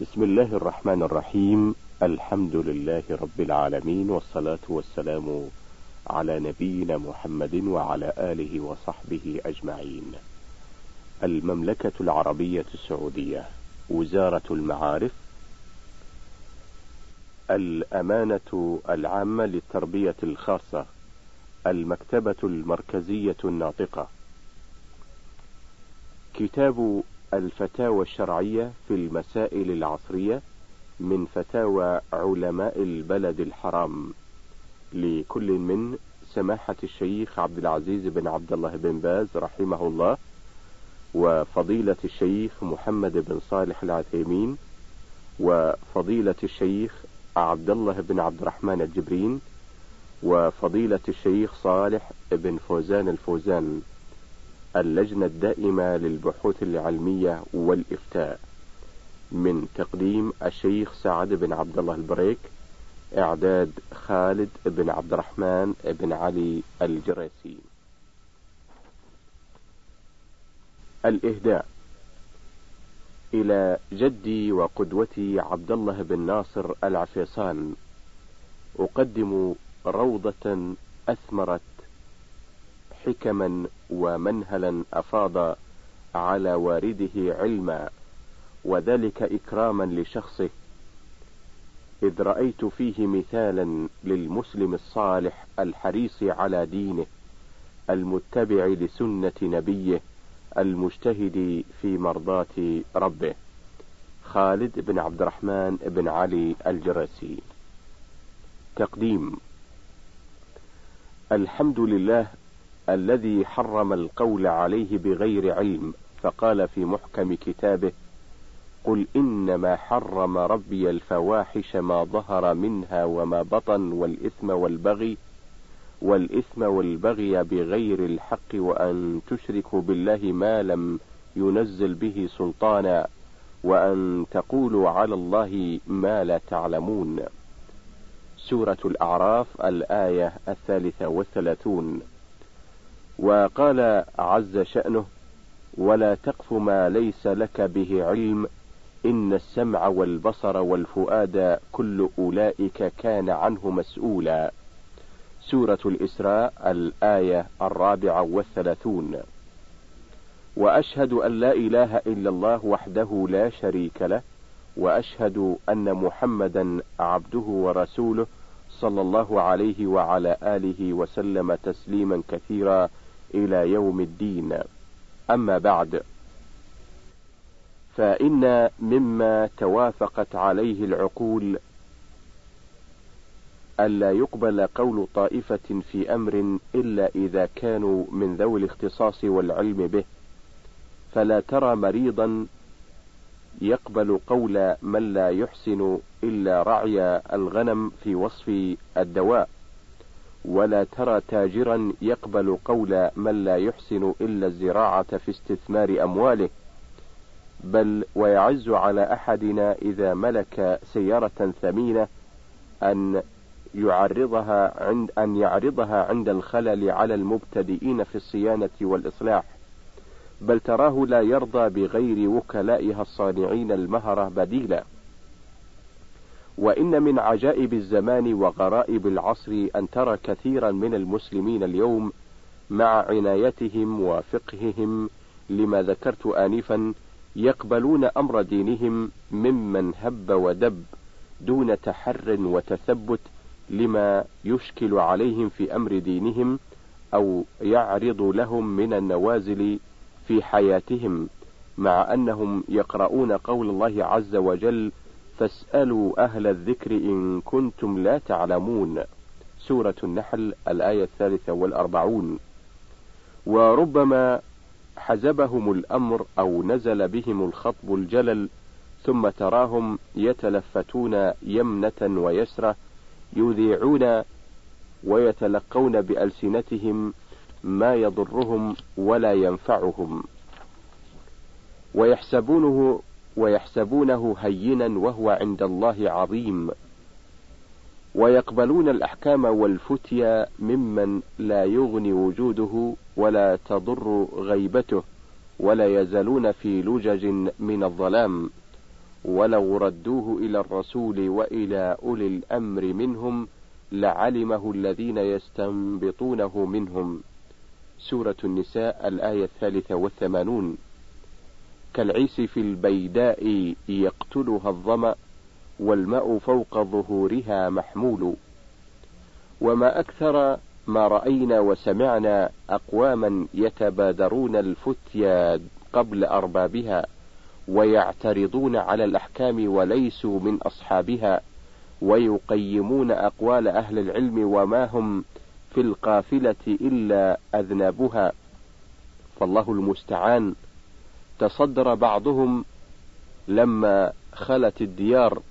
بسم الله الرحمن الرحيم. الحمد لله رب العالمين والصلاة والسلام على نبينا محمد وعلى آله وصحبه أجمعين. المملكة العربية السعودية وزارة المعارف الأمانة العامة للتربية الخاصة المكتبة المركزية الناطقة. كتاب الفتاوى الشرعية في المسائل العصرية من فتاوى علماء البلد الحرام. لكل من سماحة الشيخ عبد العزيز بن عبد الله بن باز رحمه الله وفضيلة الشيخ محمد بن صالح العثيمين وفضيلة الشيخ عبد الله بن عبد الرحمن الجبرين وفضيلة الشيخ صالح بن فوزان الفوزان. اللجنة الدائمة للبحوث العلمية والإفتاء من تقديم الشيخ سعد بن عبد الله البريك إعداد خالد بن عبد الرحمن بن علي الجريسي. الإهداء إلى جدي وقدوتي عبد الله بن ناصر العفيصان. أقدم روضة أثمرت حكما ومنهلا أفاض على وارده علما وذلك إكراما لشخصه. إذ رأيت فيه مثالا للمسلم الصالح الحريص على دينه المتبع لسنة نبيه المجتهد في مرضاة ربه. خالد بن عبد الرحمن بن علي الجرسي. تقديم الحمد لله الذي حرم القول عليه بغير علم فقال في محكم كتابه قل إنما حرم ربي الفواحش ما ظهر منها وما بطن والإثم والبغي والإثم والبغي بغير الحق وأن تشركوا بالله ما لم ينزل به سلطانا وأن تقولوا على الله ما لا تعلمون. سورة الأعراف الآية الثالثة والثلاثون. وقال عز شأنه ولا تقف ما ليس لك به علم إن السمع والبصر والفؤاد كل أولئك كان عنه مسؤولا. سورة الإسراء الآية الرابعة والثلاثون. وأشهد أن لا إله إلا الله وحده لا شريك له وأشهد أن محمدا عبده ورسوله صلى الله عليه وعلى آله وسلم تسليما كثيرا. إلى يوم الدين. أما بعد فإن مما توافقت عليه العقول ألا يقبل قول طائفة في أمر إلا إذا كانوا من ذوي الاختصاص والعلم به. فلا ترى مريضا يقبل قول من لا يحسن إلا رعي الغنم في وصف الدواء. ولا ترى تاجرا يقبل قول من لا يحسن إلا الزراعة في استثمار أمواله بل ويعز على أحدنا إذا ملك سيارة ثمينة أن يعرضها عند أن يعرضها عند الخلل على المبتدئين في الصيانة والإصلاح. بل تراه لا يرضى بغير وكلائها الصانعين المهرة بديلا. وإن من عجائب الزمان وغرائب العصر أن ترى كثيرا من المسلمين اليوم مع عنايتهم وفقههم لما ذكرت آنفا يقبلون أمر دينهم ممن هب ودب دون تحر وتثبت لما يشكل عليهم في أمر دينهم أو يعرض لهم من النوازل في حياتهم مع أنهم يقرؤون قول الله عز وجل فاسألوا أهل الذكر إن كنتم لا تعلمون. سورة النحل الآية الثالثة والأربعون. وربما حزبهم الأمر أو نزل بهم الخطب الجلل ثم تراهم يتلفتون يمنة ويسرة يذيعون ويتلقون بألسنتهم ما يضرهم ولا ينفعهم. ويحسبونه ويحسبونه هينا وهو عند الله عظيم. ويقبلون الأحكام والفتيا ممن لا يغني وجوده ولا تضر غيبته ولا يزالون في لجج من الظلام. ولو ردوه إلى الرسول وإلى أولي الأمر منهم لعلمه الذين يستنبطونه منهم. سورة النساء الآية الثالثة والثمانون. كالعيس في البيداء يقتلها الظمأ والماء فوق ظهورها محمول. وما أكثر ما رأينا وسمعنا أقواما يتبادرون الفتيا قبل أربابها ويعترضون على الأحكام وليسوا من أصحابها ويقيمون أقوال أهل العلم وما هم في القافلة إلا أذنابها. فالله المستعان. تصدر بعضهم لما خلت الديار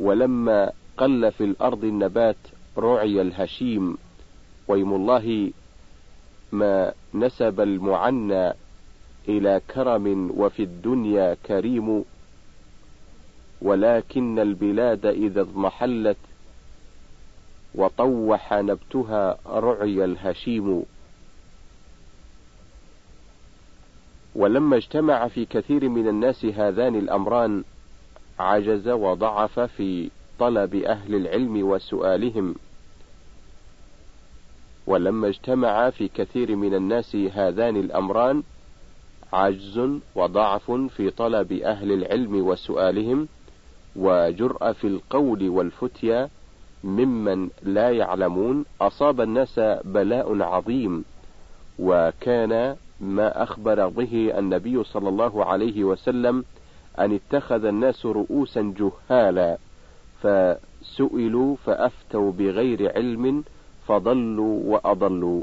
ولما قل في الأرض النبات رعي الهشيم. ويم الله ما نسب المعنى إلى كرم وفي الدنيا كريم. ولكن البلاد إذا اضمحلت وطوح نبتها رعي الهشيم. ولما اجتمع في كثير من الناس هذان الأمران عجز وضعف في طلب أهل العلم وسؤالهم. ولما اجتمع في كثير من الناس هذان الأمران عجز وضعف في طلب أهل العلم وسؤالهم وجرأة في القول والفتيا ممن لا يعلمون. أصاب الناس بلاء عظيم وكان ما أخبر به النبي صلى الله عليه وسلم أن اتخذ الناس رؤوسا جهالا فسئلوا فأفتوا بغير علم فضلوا وأضلوا.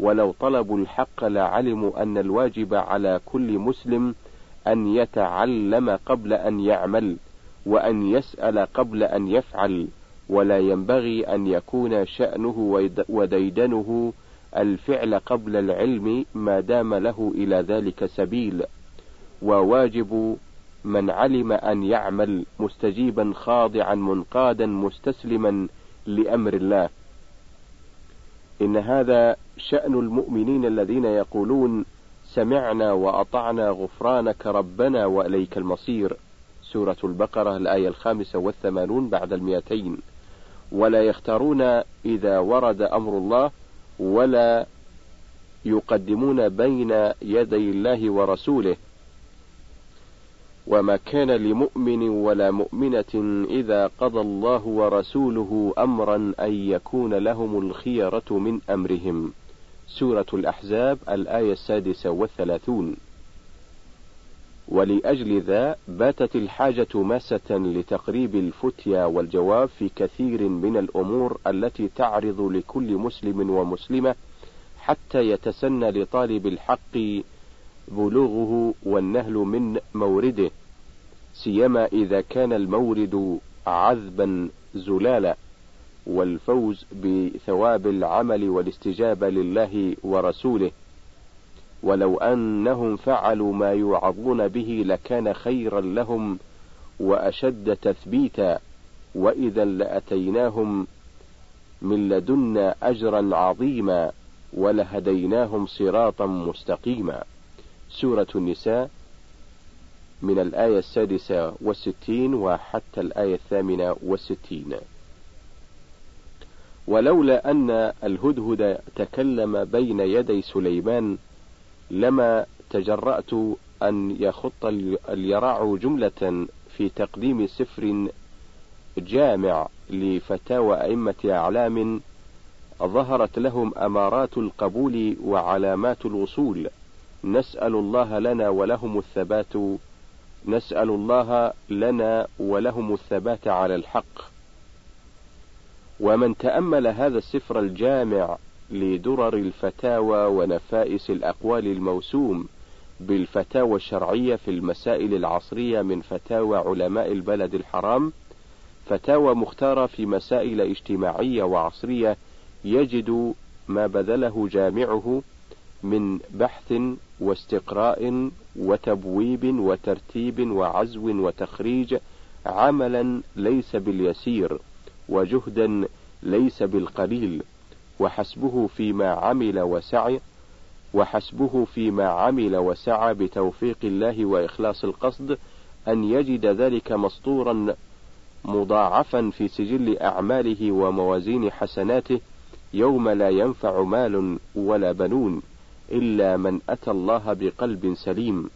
ولو طلبوا الحق لعلموا أن الواجب على كل مسلم أن يتعلم قبل أن يعمل وأن يسأل قبل أن يفعل ولا ينبغي أن يكون شأنه وديدنه الفعل قبل العلم ما دام له إلى ذلك سبيل وواجب من علم أن يعمل مستجيبا خاضعا منقادا مستسلما لأمر الله. إن هذا شأن المؤمنين الذين يقولون سمعنا وأطعنا غفرانك ربنا وإليك المصير. سورة البقرة الآية الخامسة والثمانون بعد المئتين. ولا يختارون إذا ورد أمر الله ولا يقدمون بين يدي الله ورسوله وما كان لمؤمن ولا مؤمنة إذا قضى الله ورسوله أمرا أن يكون لهم الخيرة من أمرهم. سورة الأحزاب الآية السادسة والثلاثون. ولأجل ذا باتت الحاجة ماسة لتقريب الفتيا والجواب في كثير من الأمور التي تعرض لكل مسلم ومسلمة حتى يتسنى لطالب الحق بلوغه والنهل من مورده سيما إذا كان المورد عذبا زلالا والفوز بثواب العمل والاستجابة لله ورسوله. ولو أنهم فعلوا ما يوعظون به لكان خيرا لهم وأشد تثبيتا وإذا لأتيناهم من لدنا أجرا عظيما ولهديناهم صراطا مستقيما. سورة النساء من الآية السادسة والستين وحتى الآية الثامنة والستين. ولولا أن الهدهد تكلم بين يدي سليمان لما تجرأت أن يخط اليراع جملة في تقديم سفر جامع لفتاوى أئمة أعلام ظهرت لهم أمارات القبول وعلامات الوصول. نسأل الله لنا ولهم الثبات نسأل الله لنا ولهم الثبات على الحق. ومن تأمل هذا السفر الجامع لدرر الفتاوى ونفائس الأقوال الموسوم بالفتاوى الشرعية في المسائل العصرية من فتاوى علماء البلد الحرام فتاوى مختارة في مسائل اجتماعية وعصرية يجد ما بذله جامعه من بحث واستقراء وتبويب وترتيب وعزو وتخريج عملا ليس باليسير وجهدا ليس بالقليل. وحسبه فيما عمل وسعي وحسبه فيما عمل وسعى بتوفيق الله وإخلاص القصد أن يجد ذلك مسطورا مضاعفا في سجل أعماله وموازين حسناته يوم لا ينفع مال ولا بنون إلا من أتى الله بقلب سليم.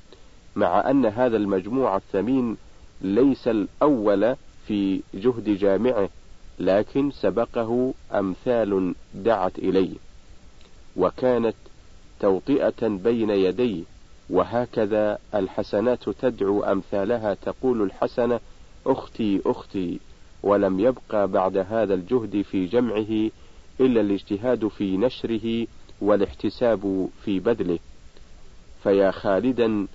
مع أن هذا المجموع الثمين ليس الأول في جهد جامعه لكن سبقه أمثال دعت إليه وكانت توطئة بين يديه وهكذا الحسنات تدعو أمثالها تقول الحسنة أختي أختي ولم يبقى بعد هذا الجهد في جمعه إلا الاجتهاد في نشره والاحتساب في بذله. فيا خالدا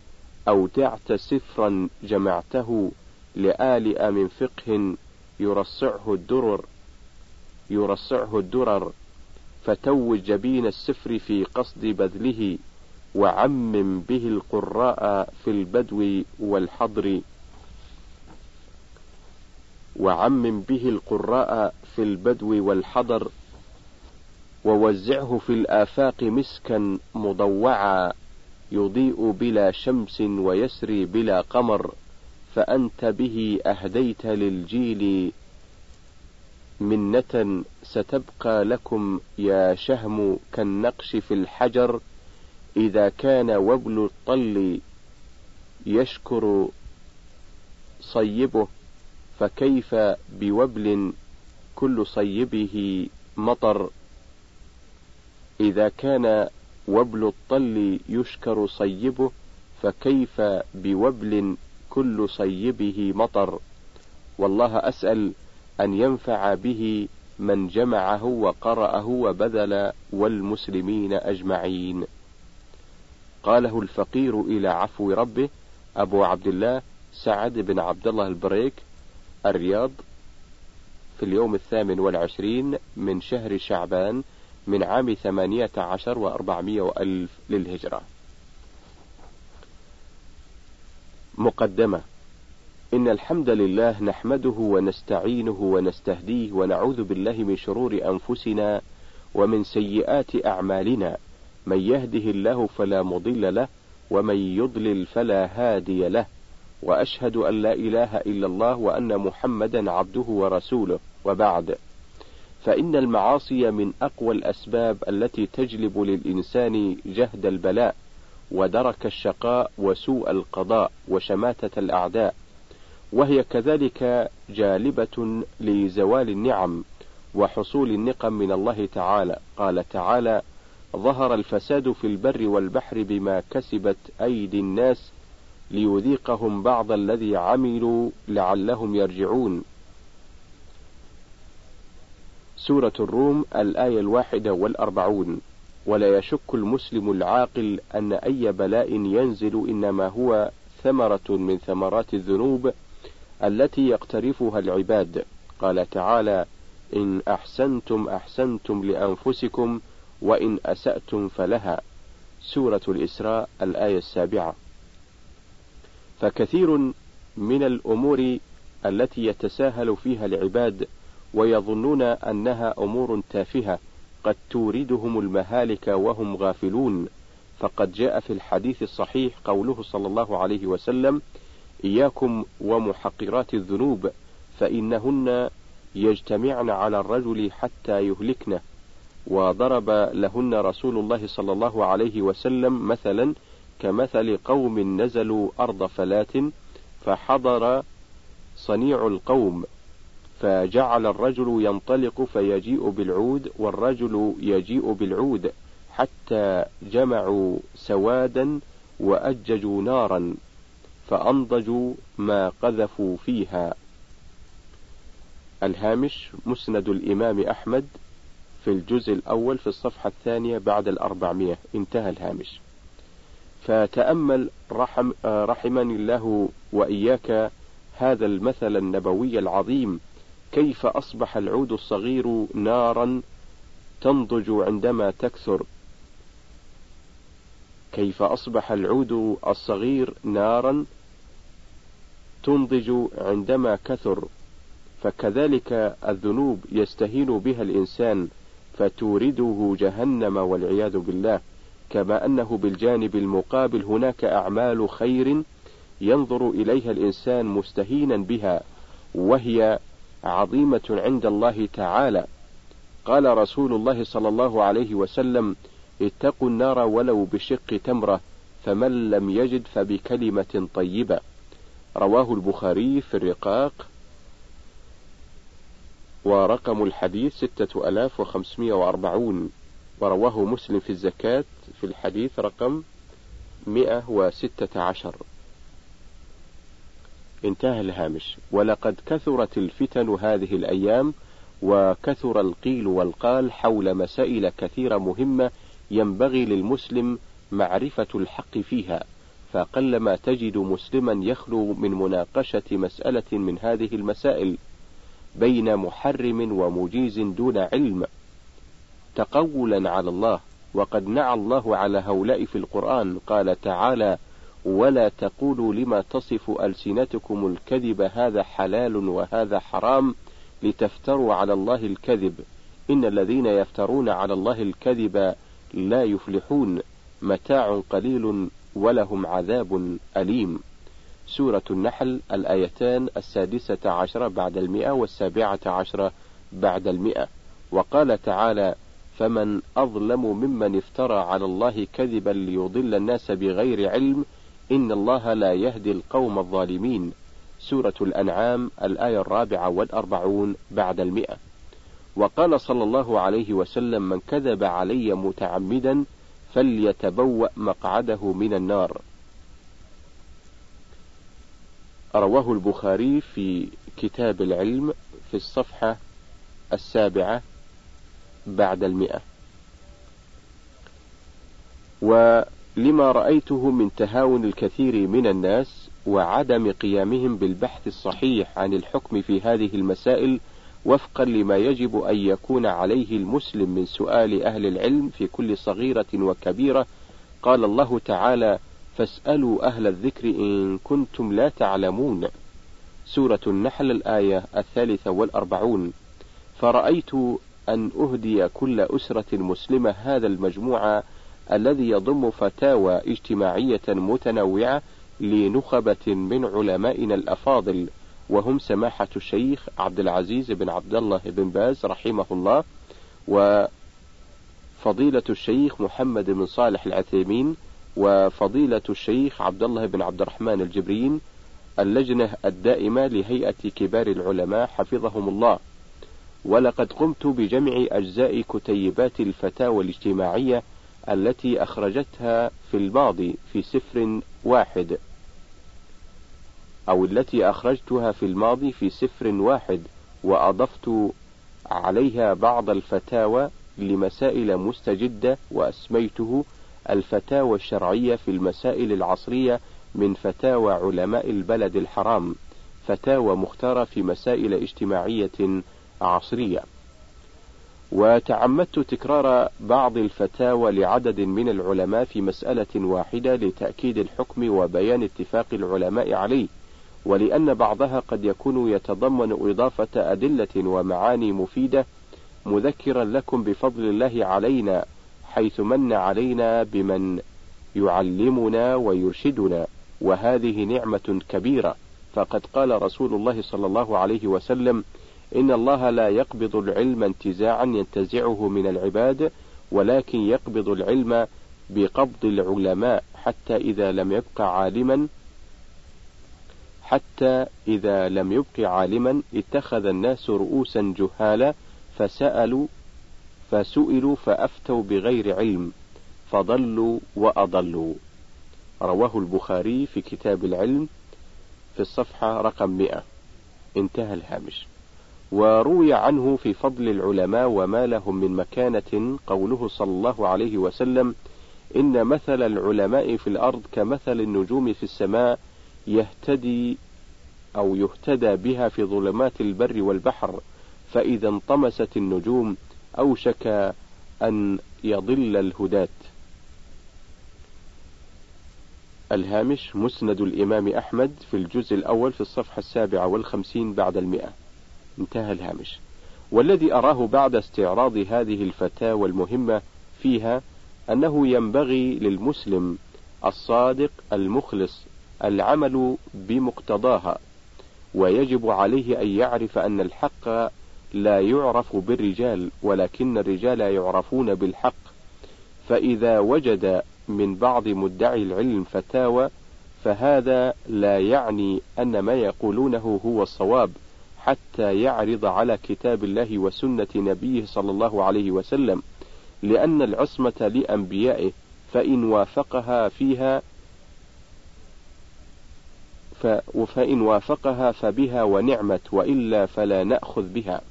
أودعت سفرا جمعته لآلئ من فقه يرصعه الدرر يرصعه الدرر فتوج جبين السفر في قصد بذله وعمم به القراء في البدو والحضر. وعمم به القراء في البدو والحضر ووزعه في الآفاق مسكا مضوعا يضيء بلا شمس ويسري بلا قمر. فأنت به أهديت للجيل منة ستبقى لكم يا شهم كالنقش في الحجر إذا كان وبل الطل يشكر صيبه فكيف بوبل كل صيبه مطر؟ إذا كان وبل الطل يشكر صيبه فكيف بوبل كل صيبه مطر والله أسأل أن ينفع به من جمعه وقرأه وبذل والمسلمين أجمعين. قاله الفقير إلى عفو ربه أبو عبد الله سعد بن عبد الله البريك الرياض في اليوم الثامن والعشرين من شهر شعبان من عام ثمانية عشر وأربعمائة وألف للهجرة. مقدمة. إن الحمد لله نحمده ونستعينه ونستهديه ونعوذ بالله من شرور أنفسنا ومن سيئات أعمالنا. من يهده الله فلا مضل له ومن يضلل فلا هادي له. وأشهد أن لا إله إلا الله وأن محمدا عبده ورسوله. وبعد فإن المعاصي من أقوى الأسباب التي تجلب للإنسان جهد البلاء. ودرك الشقاء وسوء القضاء وشماتة الأعداء. وهي كذلك جالبة لزوال النعم وحصول النقم من الله تعالى. قال تعالى ظهر الفساد في البر والبحر بما كسبت أيدي الناس ليذيقهم بعض الذي عملوا لعلهم يرجعون. سورة الروم الآية الواحدة والأربعون. ولا يشك المسلم العاقل أن أي بلاء ينزل إنما هو ثمرة من ثمرات الذنوب التي يقترفها العباد. قال تعالى إن أحسنتم أحسنتم لأنفسكم وإن أسأتم فلها. سورة الإسراء الآية السابعة. فكثير من الأمور التي يتساهل فيها العباد ويظنون أنها أمور تافهة قد توردهم المهالك وهم غافلون. فقد جاء في الحديث الصحيح قوله صلى الله عليه وسلم إياكم ومحقرات الذنوب فإنهن يجتمعن على الرجل حتى يهلكنه وضرب لهن رسول الله صلى الله عليه وسلم مثلا كمثل قوم نزلوا أرض فلاة فحضر صنيع القوم. فجعل الرجل ينطلق فيجيء بالعود والرجل يجيء بالعود حتى جمعوا سوادا وأججوا نارا فأنضجوا ما قذفوا فيها. الهامش مسند الإمام أحمد في الجزء الأول في الصفحة الثانية بعد الأربعمائة انتهى الهامش. فتأمل رحم رحمني الله وإياك هذا المثل النبوي العظيم. كيف أصبح العود الصغير نارا تنضج عندما تكثر؟ كيف أصبح العود الصغير نارا تنضج عندما كثر؟ فكذلك الذنوب يستهين بها الإنسان فتورده جهنم والعياذ بالله. كما أنه بالجانب المقابل هناك أعمال خير ينظر إليها الإنسان مستهينا بها وهي عظيمة عند الله تعالى. قال رسول الله صلى الله عليه وسلم اتقوا النار ولو بشق تمرة فمن لم يجد فبكلمة طيبة. رواه البخاري في الرقاق. ورقم الحديث ستة ألاف وخمسمائة وأربعون. ورواه مسلم في الزكاة في الحديث رقم مئة وستة عشر. انتهى الهامش. ولقد كثرت الفتن هذه الأيام وكثر القيل والقال حول مسائل كثيرة مهمة ينبغي للمسلم معرفة الحق فيها. فقلما تجد مسلما يخلو من مناقشة مسألة من هذه المسائل بين محرم ومجيز دون علم. تقولا على الله وقد نعى الله على هؤلاء في القرآن قال تعالى ولا تقولوا لما تصف ألسنتكم الكذب هذا حلال وهذا حرام لتفتروا على الله الكذب. إن الذين يفترون على الله الكذب لا يفلحون. متاع قليل ولهم عذاب أليم. سورة النحل الآيتان السادسة عشرة بعد المئة والسابعة عشرة بعد المئة. وقال تعالى فمن أظلم ممن افترى على الله كذبا ليضل الناس بغير علم إن الله لا يهدي القوم الظالمين. سورة الأنعام الآية الرابعة والأربعون بعد المئة. وقال صلى الله عليه وسلم من كذب علي متعمدا فليتبوأ مقعده من النار. رواه البخاري في كتاب العلم في الصفحة السابعة بعد المئة. ولما رأيته من تهاون الكثير من الناس وعدم قيامهم بالبحث الصحيح عن الحكم في هذه المسائل وفقا لما يجب أن يكون عليه المسلم من سؤال أهل العلم في كل صغيرة وكبيرة قال الله تعالى فاسألوا أهل الذكر إن كنتم لا تعلمون سورة النحل الآية الثالثة والأربعون. فرأيت أن أهدي كل أسرة مسلمة هذا المجموعة الذي يضم فتاوى اجتماعية متنوعة لنخبة من علمائنا الأفاضل وهم سماحة الشيخ عبد العزيز بن عبد الله بن باز رحمه الله وفضيلة الشيخ محمد بن صالح العثيمين وفضيلة الشيخ عبد الله بن عبد الرحمن الجبرين اللجنة الدائمة لهيئة كبار العلماء حفظهم الله. ولقد قمت بجمع أجزاء كتيبات الفتاوى الاجتماعية التي أخرجتها في الماضي في سفر واحد أو التي أخرجتها في الماضي في سفر واحد وأضفت عليها بعض الفتاوى لمسائل مستجدة وأسميته الفتاوى الشرعية في المسائل العصرية من فتاوى علماء البلد الحرام فتاوى مختارة في مسائل اجتماعية عصرية. وتعمدت تكرار بعض الفتاوى لعدد من العلماء في مسألة واحدة لتأكيد الحكم وبيان اتفاق العلماء عليه ولأن بعضها قد يكون يتضمن إضافة أدلة ومعاني مفيدة مذكرا لكم بفضل الله علينا حيث من علينا بمن يعلمنا ويرشدنا وهذه نعمة كبيرة. فقد قال رسول الله صلى الله عليه وسلم إن الله لا يقبض العلم انتزاعا ينتزعه من العباد ولكن يقبض العلم بقبض العلماء حتى إذا لم يبق عالما حتى إذا لم يبق عالما اتخذ الناس رؤوسا جهالا فسألوا فسئلوا فأفتوا بغير علم فضلوا وأضلوا. رواه البخاري في كتاب العلم في الصفحة رقم 100 انتهى الهامش. وروي عنه في فضل العلماء وما لهم من مكانة قوله صلى الله عليه وسلم إن مثل العلماء في الأرض كمثل النجوم في السماء يهتدي أو يهتدى بها في ظلمات البر والبحر فإذا انطمست النجوم أوشك أن يضل الهداة. الهامش مسند الإمام أحمد في الجزء الأول في الصفحة السابعة والخمسين بعد المئة. انتهى الهامش. والذي أراه بعد استعراض هذه الفتاوى المهمة فيها أنه ينبغي للمسلم الصادق المخلص العمل بمقتضاها ويجب عليه أن يعرف أن الحق لا يعرف بالرجال ولكن الرجال يعرفون بالحق. فإذا وجد من بعض مدعي العلم فتاوى فهذا لا يعني أن ما يقولونه هو الصواب. حتى يعرض على كتاب الله وسنة نبيه صلى الله عليه وسلم لأن العصمة لأنبيائه فإن وافقها فيها فإن وافقها فبها ونعمت وإلا فلا نأخذ بها.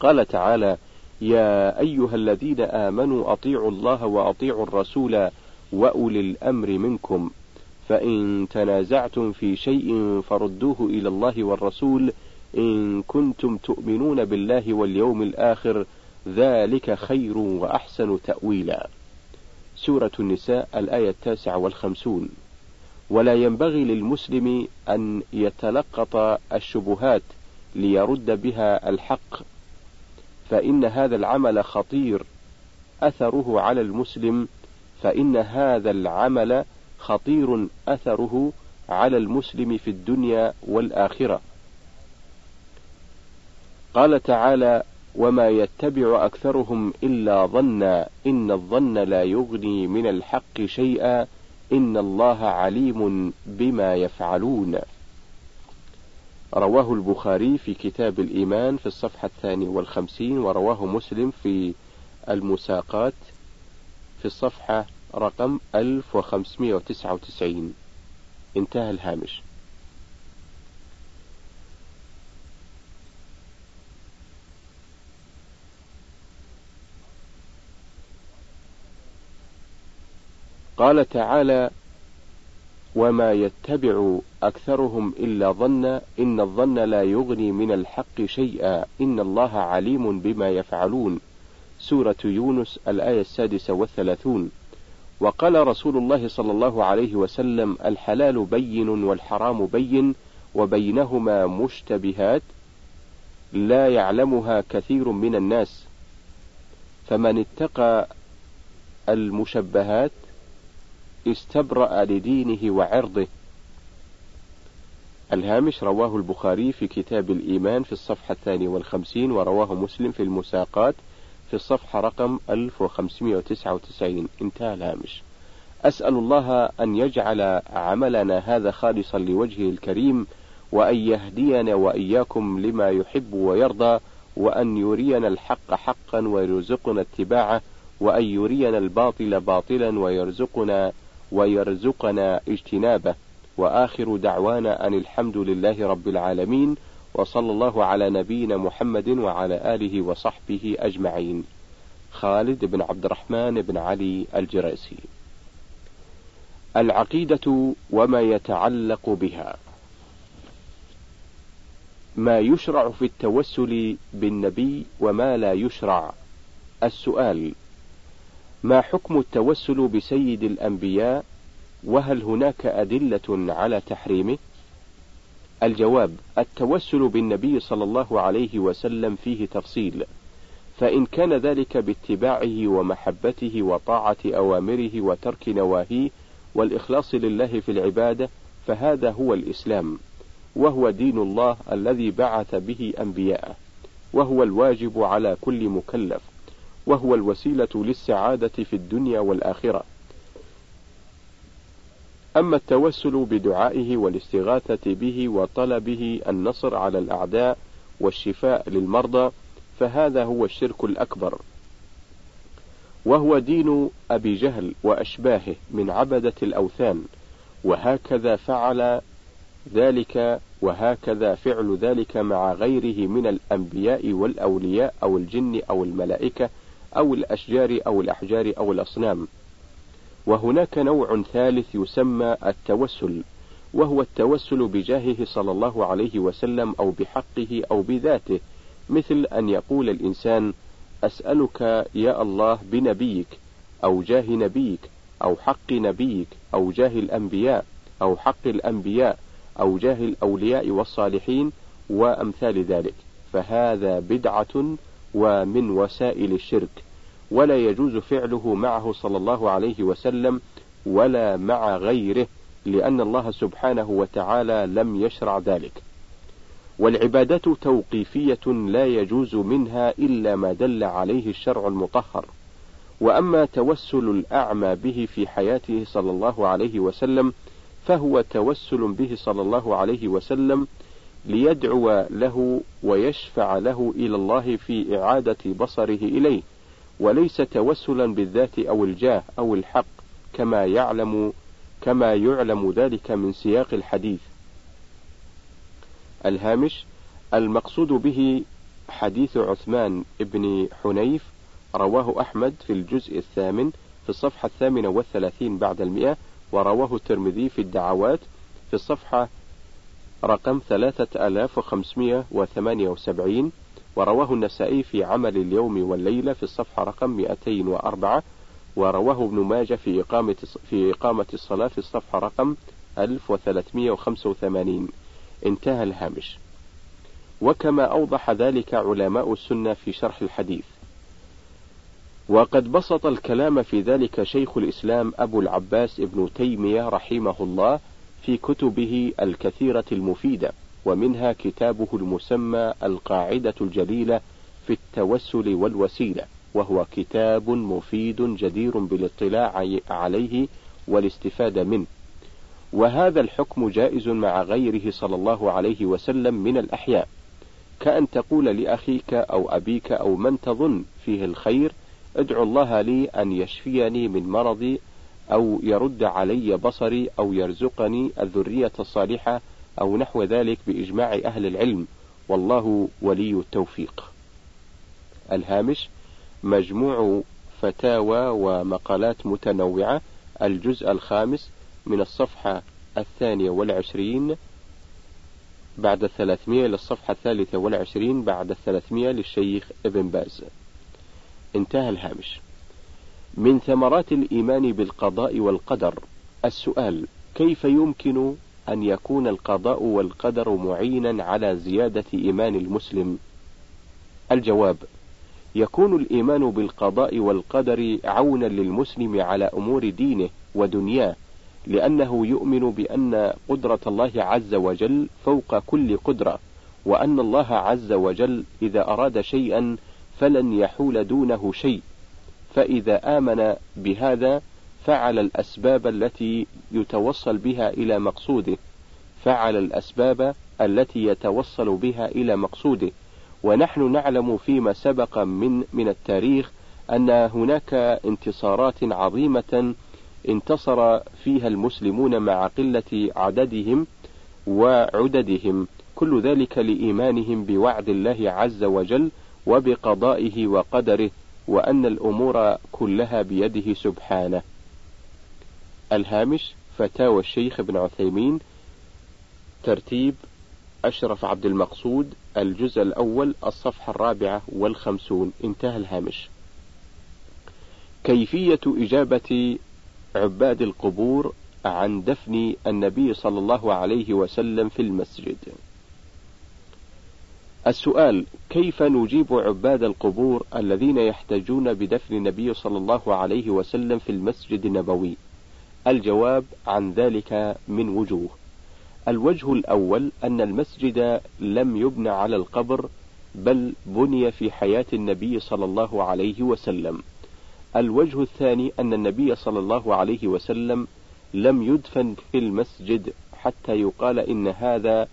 قال تعالى يا أيها الذين آمنوا أطيعوا الله وأطيعوا الرسول وأولي الأمر منكم فإن تنازعتم في شيء فردوه إلى الله والرسول إن كنتم تؤمنون بالله واليوم الآخر ذلك خير وأحسن تأويلا سورة النساء الآية التاسعة والخمسون ولا ينبغي للمسلم أن يتلقط الشبهات ليرد بها الحق فإن هذا العمل خطير أثره على المسلم فإن هذا العمل خطير أثره على المسلم في الدنيا والآخرة. قال تعالى: وما يتبع أكثرهم إلا ظنا إن الظن لا يغني من الحق شيئا إن الله عليم بما يفعلون. رواه البخاري في كتاب الإيمان في الصفحة الثانية والخمسين ورواه مسلم في المساقات في الصفحة رقم 1599 انتهى الهامش قال تعالى وما يتبع أكثرهم إلا ظن إن الظن لا يغني من الحق شيئا إن الله عليم بما يفعلون. سورة يونس الآية السادسة والثلاثون. وقال رسول الله صلى الله عليه وسلم الحلال بين والحرام بين وبينهما مشتبهات لا يعلمها كثير من الناس. فمن اتقى المشبهات استبرأ لدينه وعرضه. الهامش رواه البخاري في كتاب الإيمان في الصفحة الثانية والخمسين ورواه مسلم في المساقات في الصفحة رقم 1599 انتهى الهامش. أسأل الله أن يجعل عملنا هذا خالصا لوجهه الكريم وأن يهدينا وإياكم لما يحب ويرضى وأن يرينا الحق حقا ويرزقنا اتباعه وأن يرينا الباطل باطلا ويرزقنا ويرزقنا اجتنابه. وآخر دعوانا أن الحمد لله رب العالمين وصلى الله على نبينا محمد وعلى آله وصحبه أجمعين. خالد بن عبد الرحمن بن علي الجريسي. العقيدة وما يتعلق بها. ما يشرع في التوسل بالنبي وما لا يشرع. السؤال ما حكم التوسل بسيد الأنبياء؟ وهل هناك أدلة على تحريمه؟ الجواب التوسل بالنبي صلى الله عليه وسلم فيه تفصيل فإن كان ذلك باتباعه ومحبته وطاعة أوامره وترك نواهيه والإخلاص لله في العبادة فهذا هو الإسلام وهو دين الله الذي بعث به أنبياءه وهو الواجب على كل مكلف. وهو الوسيلة للسعادة في الدنيا والآخرة. أما التوسل بدعائه والاستغاثة به وطلبه النصر على الأعداء والشفاء للمرضى فهذا هو الشرك الأكبر. وهو دين أبي جهل وأشباهه من عبدة الأوثان وهكذا فعل ذلك وهكذا فعل ذلك مع غيره من الأنبياء والأولياء أو الجن أو الملائكة أو الأشجار أو الأحجار أو الأصنام. وهناك نوع ثالث يسمى التوسل وهو التوسل بجاهه صلى الله عليه وسلم أو بحقه أو بذاته مثل أن يقول الإنسان أسألك يا الله بنبيك أو جاه نبيك أو حق نبيك أو جاه الأنبياء أو حق الأنبياء أو جاه الأولياء والصالحين وأمثال ذلك. فهذا بدعة ومن وسائل الشرك ولا يجوز فعله معه صلى الله عليه وسلم ولا مع غيره لأن الله سبحانه وتعالى لم يشرع ذلك. والعبادات توقيفية لا يجوز منها إلا ما دل عليه الشرع المطهر. وأما توسل الأعمى به في حياته صلى الله عليه وسلم فهو توسل به صلى الله عليه وسلم ليدعو له ويشفع له إلى الله في إعادة بصره إليه وليس توسلا بالذات أو الجاه أو الحق كما يعلم كما يعلم ذلك من سياق الحديث. الهامش المقصود به حديث عثمان بن حنيف رواه أحمد في الجزء الثامن في الصفحة الثامنة والثلاثين بعد المئة ورواه الترمذي في الدعوات في الصفحة رقم ثلاثة آلاف وخمسمائة وثمانية وسبعين ورواه النسائي في عمل اليوم والليلة في الصفحة رقم 204 ورواه ابن ماجه في إقامة في إقامة الصلاة في الصفحة رقم 1385 انتهى الهامش. وكما أوضح ذلك علماء السنة في شرح الحديث. وقد بسط الكلام في ذلك شيخ الإسلام أبو العباس ابن تيمية رحمه الله في كتبه الكثيرة المفيدة ومنها كتابه المسمى القاعدة الجليلة في التوسل والوسيلة وهو كتاب مفيد جدير بالاطلاع عليه والاستفادة منه. وهذا الحكم جائز مع غيره صلى الله عليه وسلم من الأحياء. كأن تقول لأخيك أو أبيك أو من تظن فيه الخير ادعو الله لي أن يشفيني من مرضي أو يرد علي بصري أو يرزقني الذرية الصالحة أو نحو ذلك بإجماع أهل العلم. والله ولي التوفيق. الهامش مجموع فتاوى ومقالات متنوعة. الجزء الخامس من الصفحة الثانية والعشرين بعد الثلاثمية للصفحة الثالثة والعشرين بعد الثلاثمية للشيخ ابن باز. انتهى الهامش. من ثمرات الإيمان بالقضاء والقدر. السؤال كيف يمكن أن يكون القضاء والقدر معينا على زيادة إيمان المسلم؟ الجواب يكون الإيمان بالقضاء والقدر عونا للمسلم على أمور دينه ودنياه لأنه يؤمن بأن قدرة الله عز وجل فوق كل قدرة وأن الله عز وجل إذا أراد شيئا فلن يحول دونه شيء. فإذا آمن بهذا فعل الأسباب التي يتوصل بها إلى مقصوده. فعل الأسباب التي يتوصل بها إلى مقصوده. ونحن نعلم فيما سبق من من التاريخ أن هناك انتصارات عظيمة انتصر فيها المسلمون مع قلة عددهم وعددهم. كل ذلك لإيمانهم بوعد الله عز وجل وبقضائه وقدره. وأن الأمور كلها بيده سبحانه. الهامش فتاوى الشيخ ابن عثيمين ترتيب أشرف عبد المقصود الجزء الأول الصفحة الرابعة والخمسون انتهى الهامش. كيفية إجابة عباد القبور عن دفن النبي صلى الله عليه وسلم في المسجد. السؤال كيف نجيب عباد القبور الذين يحتجون بدفن النبي صلى الله عليه وسلم في المسجد النبوي؟ الجواب عن ذلك من وجوه. الوجه الأول أن المسجد لم يبنى على القبر بل بني في حياة النبي صلى الله عليه وسلم. الوجه الثاني أن النبي صلى الله عليه وسلم لم يدفن في المسجد حتى يقال إن هذا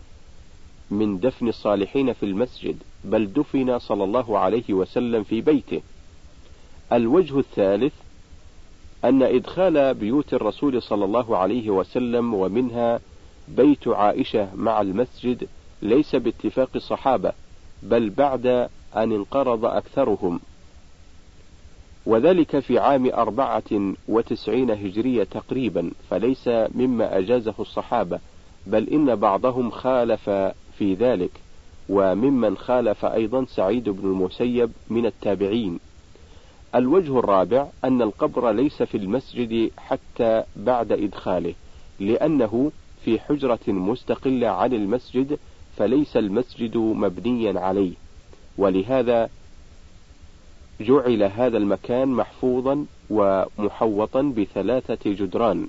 من دفن الصالحين في المسجد بل دفن صلى الله عليه وسلم في بيته. الوجه الثالث أن إدخال بيوت الرسول صلى الله عليه وسلم ومنها بيت عائشة مع المسجد ليس باتفاق الصحابة بل بعد أن انقرض أكثرهم. وذلك في عام أربعة وتسعين هجرية تقريبا فليس مما أجازه الصحابة بل إن بعضهم خالف في ذلك وممن خالف أيضا سعيد بن المسيب من التابعين. الوجه الرابع أن القبر ليس في المسجد حتى بعد إدخاله لأنه في حجرة مستقلة عن المسجد فليس المسجد مبنيا عليه. ولهذا جعل هذا المكان محفوظا ومحوطا بثلاثة جدران.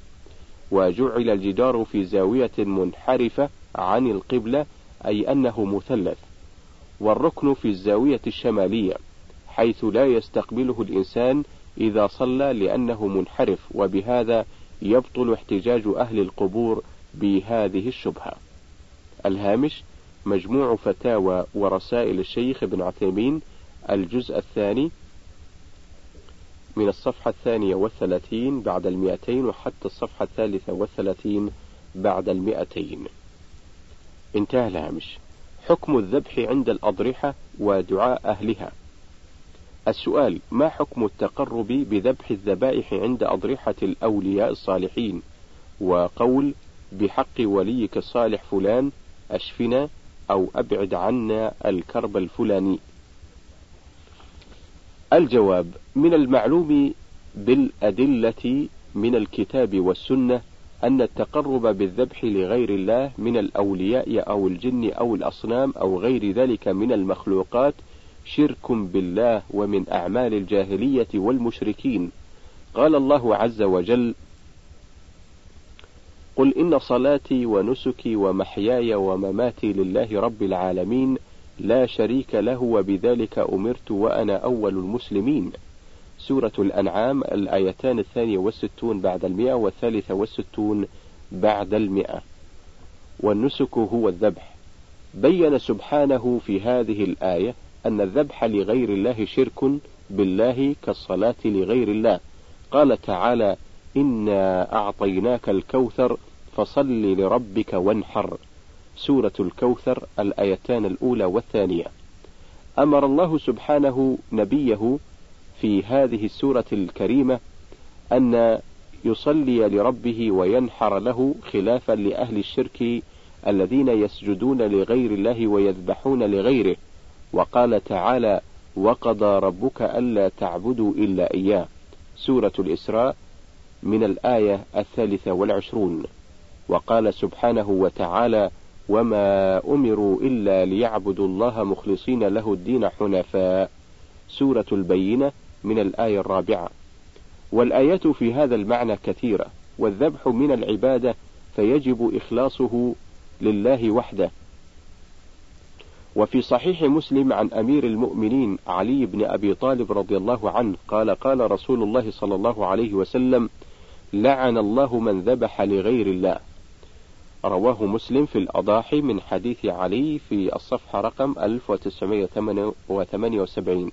وجعل الجدار في زاوية منحرفة عن القبلة أي أنه مثلث والركن في الزاوية الشمالية حيث لا يستقبله الإنسان إذا صلى لأنه منحرف وبهذا يبطل احتجاج أهل القبور بهذه الشبهة. الهامش مجموع فتاوى ورسائل الشيخ ابن عثيمين الجزء الثاني من الصفحة الثانية والثلاثين بعد المئتين وحتى الصفحة الثالثة والثلاثين بعد المئتين انتهى الهامش. حكم الذبح عند الأضرحة ودعاء أهلها. السؤال ما حكم التقرب بذبح الذبائح عند أضرحة الأولياء الصالحين؟ وقول بحق وليك الصالح فلان أشفنا أو أبعد عنا الكرب الفلاني. الجواب من المعلوم بالأدلة من الكتاب والسنة أن التقرب بالذبح لغير الله من الأولياء أو الجن أو الأصنام أو غير ذلك من المخلوقات شرك بالله ومن أعمال الجاهلية والمشركين. قال الله عز وجل قل إن صلاتي ونسكي ومحياي ومماتي لله رب العالمين لا شريك له وبذلك أمرت وأنا أول المسلمين. سورة الأنعام الآيتان الثانية والستون بعد المئة والثالثة والستون بعد المئة. والنسك هو الذبح. بين سبحانه في هذه الآية أن الذبح لغير الله شرك بالله كالصلاة لغير الله. قال تعالى إنا أعطيناك الكوثر فصل لربك وانحر. سورة الكوثر الآيتان الأولى والثانية. أمر الله سبحانه نبيه في هذه السورة الكريمة أن يصلي لربه وينحر له خلافا لأهل الشرك الذين يسجدون لغير الله ويذبحون لغيره. وقال تعالى وقضى ربك ألا تعبدوا إلا إياه. سورة الإسراء من الآية الثالثة والعشرون. وقال سبحانه وتعالى وما أمروا إلا ليعبدوا الله مخلصين له الدين حنفاء. سورة البينة من الآية الرابعة. والآيات في هذا المعنى كثيرة والذبح من العبادة فيجب إخلاصه لله وحده. وفي صحيح مسلم عن أمير المؤمنين علي بن أبي طالب رضي الله عنه قال قال رسول الله صلى الله عليه وسلم لعن الله من ذبح لغير الله رواه مسلم في الأضاحي من حديث علي في الصفحة رقم 1978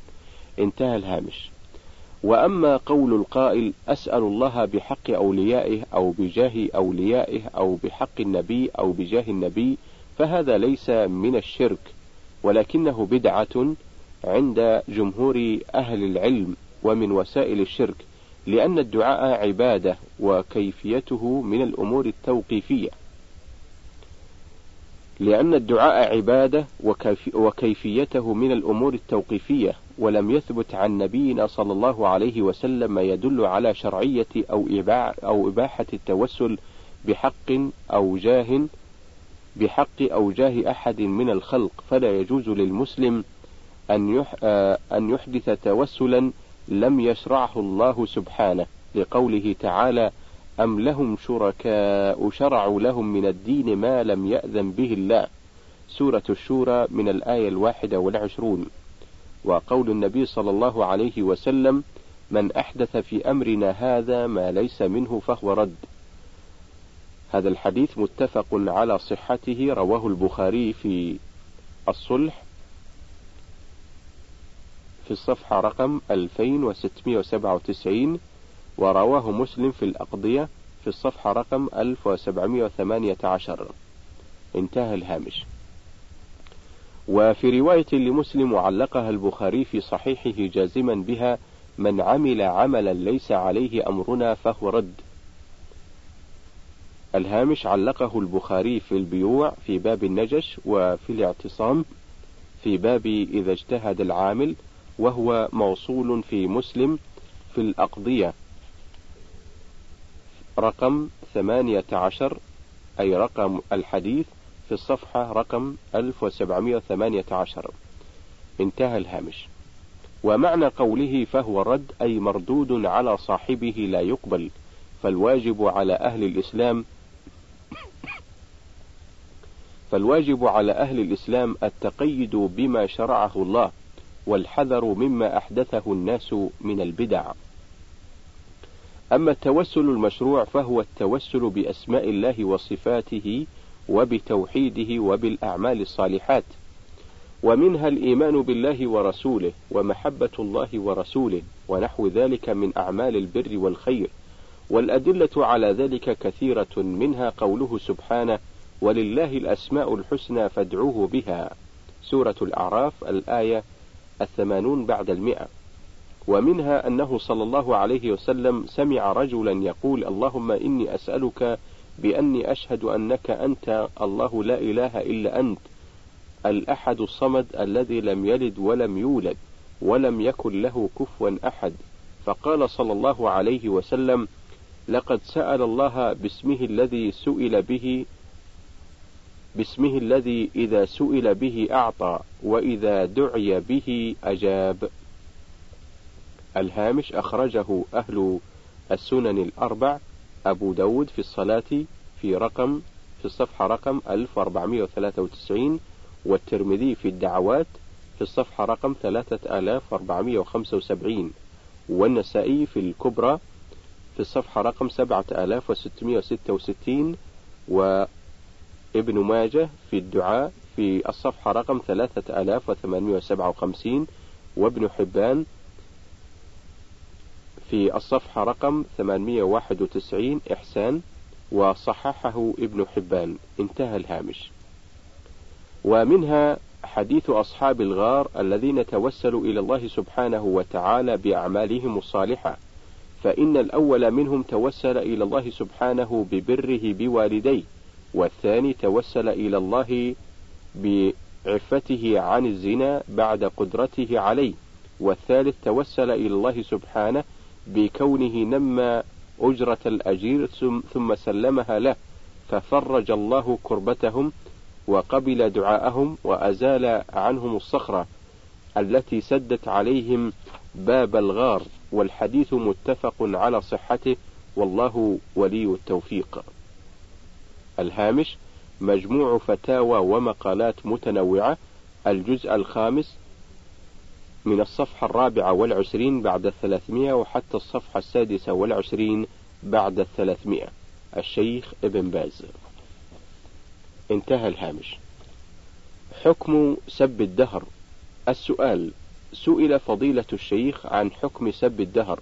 انتهى الهامش. وأما قول القائل أسأل الله بحق أوليائه أو بجاه أوليائه أو بحق النبي أو بجاه النبي فهذا ليس من الشرك ولكنه بدعة عند جمهور أهل العلم ومن وسائل الشرك لأن الدعاء عبادة وكيفيته من الأمور التوقيفية. لأن الدعاء عبادة وكيفيته من الأمور التوقيفية ولم يثبت عن نبينا صلى الله عليه وسلم ما يدل على شرعية أو أو إباحة التوسل بحق أو جاه بحق أو جاه أحد من الخلق. فلا يجوز للمسلم أن آه، أن يحدث توسلا لم يشرعه الله سبحانه. لقوله تعالى أم لهم شركاء شرعوا لهم من الدين ما لم يأذن به الله؟ سورة الشورى من الآية الواحدة والعشرون. وقول النبي صلى الله عليه وسلم من أحدث في أمرنا هذا ما ليس منه فهو رد. هذا الحديث متفق على صحته رواه البخاري في الصلح في الصفحة رقم 2697 ورواه مسلم في الأقضية في الصفحة رقم 1718 انتهى الهامش. وفي رواية لمسلم وعلقها البخاري في صحيحه جازما بها من عمل عملا ليس عليه أمرنا فهو رد الهامش علقه البخاري في البيوع في باب النجش وفي الاعتصام في باب إذا اجتهد العامل وهو موصول في مسلم في الأقضية. رقم ثمانية عشر أي رقم الحديث في الصفحة رقم 1718 انتهى الهامش ومعنى قوله فهو رد أي مردود على صاحبه لا يقبل فالواجب على أهل الإسلام فالواجب على أهل الإسلام التقيد بما شرعه الله والحذر مما أحدثه الناس من البدع. أما التوسل المشروع فهو التوسل بأسماء الله وصفاته وبتوحيده وبالأعمال الصالحات. ومنها الإيمان بالله ورسوله ومحبة الله ورسوله ونحو ذلك من أعمال البر والخير والأدلة على ذلك كثيرة منها قوله سبحانه ولله الأسماء الحسنى فادعوه بها سورة الأعراف الآية الثمانون بعد المئة ومنها أنه صلى الله عليه وسلم سمع رجلا يقول اللهم إني أسألك بأني أشهد أنك أنت الله لا إله إلا أنت الأحد الصمد الذي لم يلد ولم يولد ولم يكن له كفوا أحد. فقال صلى الله عليه وسلم لقد سأل الله باسمه الذي سئل به باسمه الذي إذا سئل به أعطى وإذا دعي به أجاب. الهامش أخرجه أهل السنن الأربع أبو داود في الصلاة في رقم في الصفحة رقم 1493 والترمذي في الدعوات في الصفحة رقم 3475 والنسائي في الكبرى في الصفحة رقم 7666 وابن ماجه في الدعاء في الصفحة رقم 3857 وابن حبان في الصفحة رقم 891 إحسان وصححه ابن حبان. انتهى الهامش. ومنها حديث أصحاب الغار الذين توسلوا إلى الله سبحانه وتعالى بأعمالهم الصالحة فإن الأول منهم توسل إلى الله سبحانه ببره بوالديه والثاني توسل إلى الله بعفته عن الزنا بعد قدرته عليه والثالث توسل إلى الله سبحانه بكونه نمى أجرة الأجير ثم سلمها له ففرج الله كربتهم وقبل دعاءهم وأزال عنهم الصخرة التي سدت عليهم باب الغار والحديث متفق على صحته والله ولي التوفيق. الهامش مجموع فتاوى ومقالات متنوعة الجزء الخامس من الصفحة الرابعة والعشرين بعد الثلاثمائة وحتى الصفحة السادسة والعشرين بعد الثلاثمائة. الشيخ ابن باز. انتهى الهامش. حكم سب الدهر. السؤال سئل فضيلة الشيخ عن حكم سب الدهر.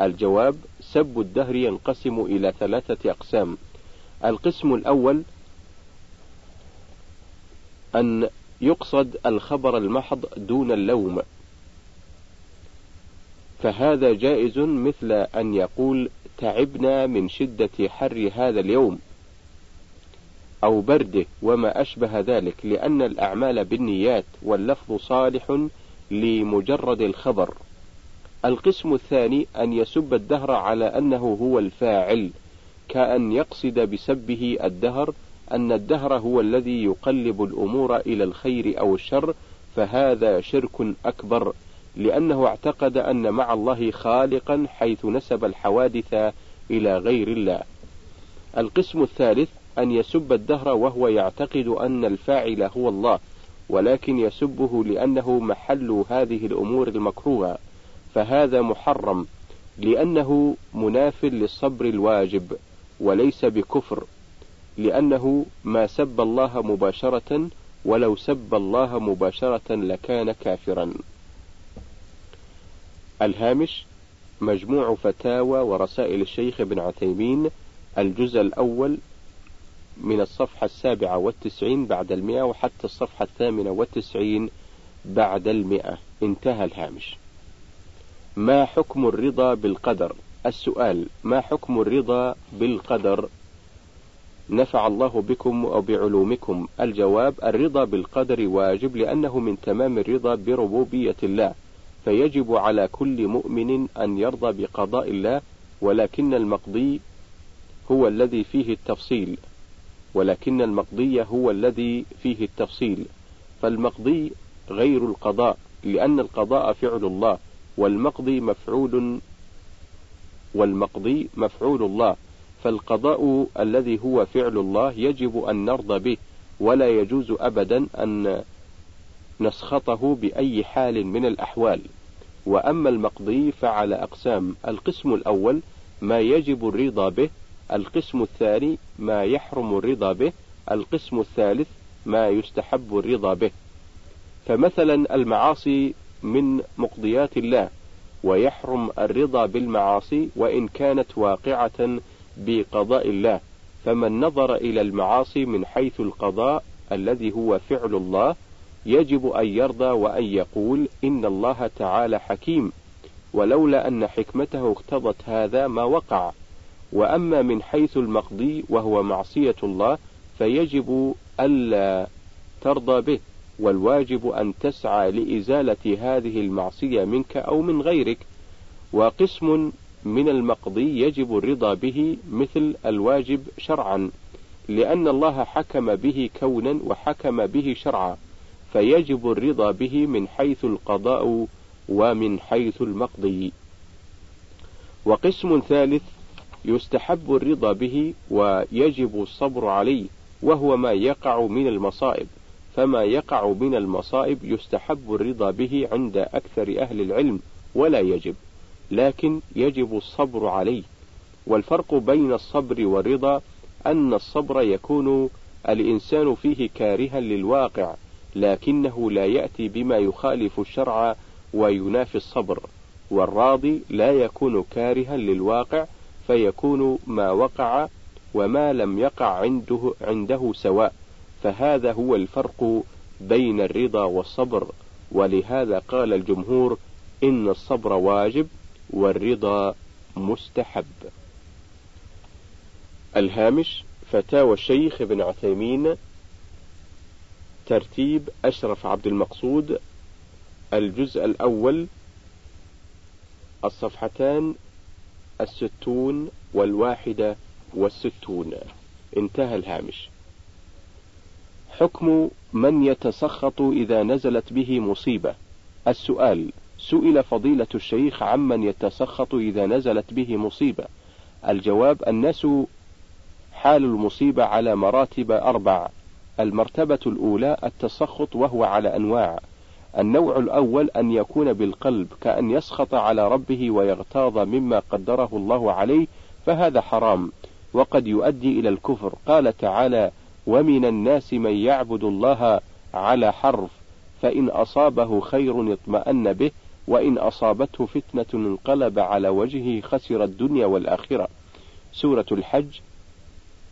الجواب سب الدهر ينقسم إلى ثلاثة أقسام. القسم الأول أن يقصد الخبر المحض دون اللوم. فهذا جائز مثل أن يقول تعبنا من شدة حر هذا اليوم أو برده وما أشبه ذلك لأن الأعمال بالنيات واللفظ صالح لمجرد الخبر. القسم الثاني أن يسب الدهر على أنه هو الفاعل، كأن يقصد بسبه الدهر أن الدهر هو الذي يقلب الأمور إلى الخير أو الشر، فهذا شرك أكبر، لأنه اعتقد أن مع الله خالقا حيث نسب الحوادث إلى غير الله. القسم الثالث أن يسب الدهر وهو يعتقد أن الفاعل هو الله، ولكن يسبه لأنه محل هذه الأمور المكروهة، فهذا محرم، لأنه مناف للصبر الواجب، وليس بكفر، لأنه ما سب الله مباشرة، ولو سب الله مباشرة لكان كافرا. الهامش مجموع فتاوى ورسائل الشيخ ابن عثيمين الجزء الأول من الصفحة السابعة والتسعين بعد المئة وحتى الصفحة الثامنة والتسعين بعد المئة. انتهى الهامش. ما حكم الرضا بالقدر؟ السؤال ما حكم الرضا بالقدر؟ نفع الله بكم أو بعلومكم الجواب الرضا بالقدر واجب لأنه من تمام الرضا بربوبية الله. فيجب على كل مؤمن أن يرضى بقضاء الله ولكن المقضي هو الذي فيه التفصيل. ولكن المقضي هو الذي فيه التفصيل. فالمقضي غير القضاء لأن القضاء فعل الله والمقضي مفعول والمقضي مفعول الله. فالقضاء الذي هو فعل الله يجب أن نرضى به ولا يجوز أبدا أن نسخطه بأي حال من الأحوال. وأما المقضي فعلى أقسام. القسم الأول ما يجب الرضا به. القسم الثاني ما يحرم الرضا به. القسم الثالث ما يستحب الرضا به. فمثلا المعاصي من مقضيات الله ويحرم الرضا بالمعاصي وإن كانت واقعة بقضاء الله. فمن نظر إلى المعاصي من حيث القضاء الذي هو فعل الله يجب أن يرضى وأن يقول إن الله تعالى حكيم ولولا أن حكمته اقتضت هذا ما وقع. وأما من حيث المقضي وهو معصية الله فيجب ألا ترضى به والواجب أن تسعى لإزالة هذه المعصية منك أو من غيرك. وقسم من المقضي يجب الرضا به مثل الواجب شرعا لأن الله حكم به كونا وحكم به شرعا. فيجب الرضا به من حيث القضاء ومن حيث المقضي. وقسم ثالث يستحب الرضا به ويجب الصبر عليه وهو ما يقع من المصائب. فما يقع من المصائب يستحب الرضا به عند أكثر أهل العلم ولا يجب لكن يجب الصبر عليه. والفرق بين الصبر والرضا أن الصبر يكون الإنسان فيه كارها للواقع لكنه لا يأتي بما يخالف الشرع وينافي الصبر والراضي لا يكون كارها للواقع فيكون ما وقع وما لم يقع عنده عنده سواء. فهذا هو الفرق بين الرضا والصبر ولهذا قال الجمهور إن الصبر واجب والرضا مستحب. الهامش فتاوى الشيخ ابن عثيمين ترتيب أشرف عبد المقصود الجزء الأول الصفحتان الستون والواحدة والستون. انتهى الهامش. حكم من يتسخط إذا نزلت به مصيبة؟ السؤال سئل فضيلة الشيخ عمن يتسخط إذا نزلت به مصيبة؟ الجواب الناس حال المصيبة على مراتب أربع. المرتبة الأولى التسخط وهو على أنواع. النوع الأول أن يكون بالقلب كأن يسخط على ربه ويغتاظ مما قدره الله عليه فهذا حرام. وقد يؤدي إلى الكفر. قال تعالى ومن الناس من يعبد الله على حرف فإن أصابه خير اطمأن به وإن أصابته فتنة انقلب على وجهه خسر الدنيا والآخرة. سورة الحج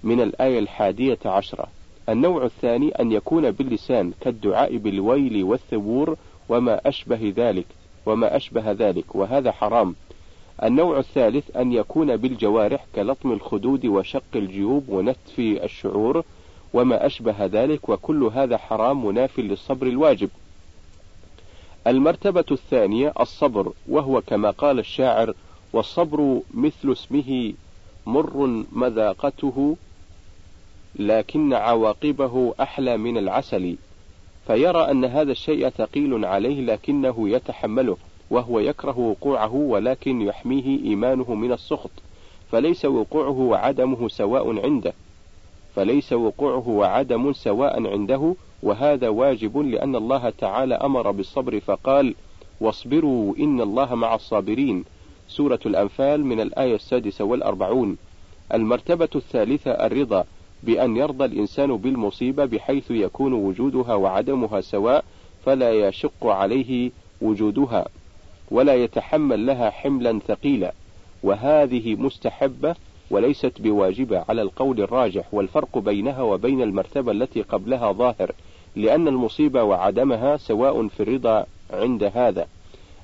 من الآية الحادية عشرة. النوع الثاني أن يكون باللسان كالدعاء بالويل والثبور وما أشبه ذلك وما أشبه ذلك وهذا حرام. النوع الثالث أن يكون بالجوارح كلطم الخدود وشق الجيوب ونتف الشعور وما أشبه ذلك وكل هذا حرام مناف للصبر الواجب. المرتبة الثانية الصبر وهو كما قال الشاعر والصبر مثل اسمه مر مذاقته لكن عواقبه أحلى من العسل فيرى أن هذا الشيء ثقيل عليه لكنه يتحمله وهو يكره وقوعه ولكن يحميه إيمانه من السخط فليس وقوعه وعدمه سواء عنده. فليس وقوعه وعدم سواء عنده وهذا واجب لأن الله تعالى أمر بالصبر فقال واصبروا إن الله مع الصابرين. سورة الأنفال من الآية السادسة والأربعون. المرتبة الثالثة الرضا. بأن يرضى الإنسان بالمصيبة بحيث يكون وجودها وعدمها سواء فلا يشق عليه وجودها ولا يتحمل لها حملا ثقيلا. وهذه مستحبة وليست بواجبة على القول الراجح والفرق بينها وبين المرتبة التي قبلها ظاهر لأن المصيبة وعدمها سواء في الرضا عند هذا.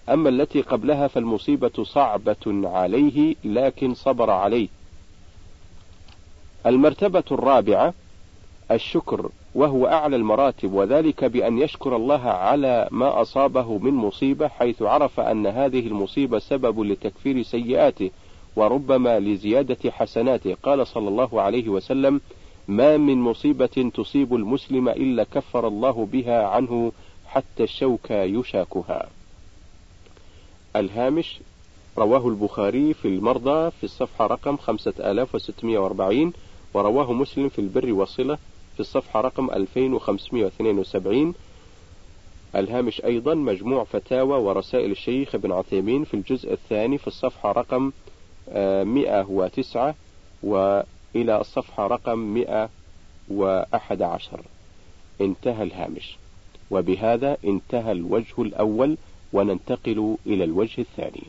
أما التي قبلها فالمصيبة صعبة عليه لكن صبر عليه. المرتبة الرابعة الشكر وهو أعلى المراتب وذلك بأن يشكر الله على ما أصابه من مصيبة حيث عرف أن هذه المصيبة سبب لتكفير سيئاته وربما لزيادة حسناته. قال صلى الله عليه وسلم ما من مصيبة تصيب المسلم إلا كفر الله بها عنه حتى الشوكة يشاكها. الهامش رواه البخاري في المرضى في الصفحة رقم 5640 ورواه مسلم في البر والصلة في الصفحة رقم 2572 الهامش أيضا مجموع فتاوى ورسائل الشيخ ابن عثيمين في الجزء الثاني في الصفحة رقم 109 وإلى الصفحة رقم 111 انتهى الهامش. وبهذا انتهى الوجه الأول وننتقل إلى الوجه الثاني.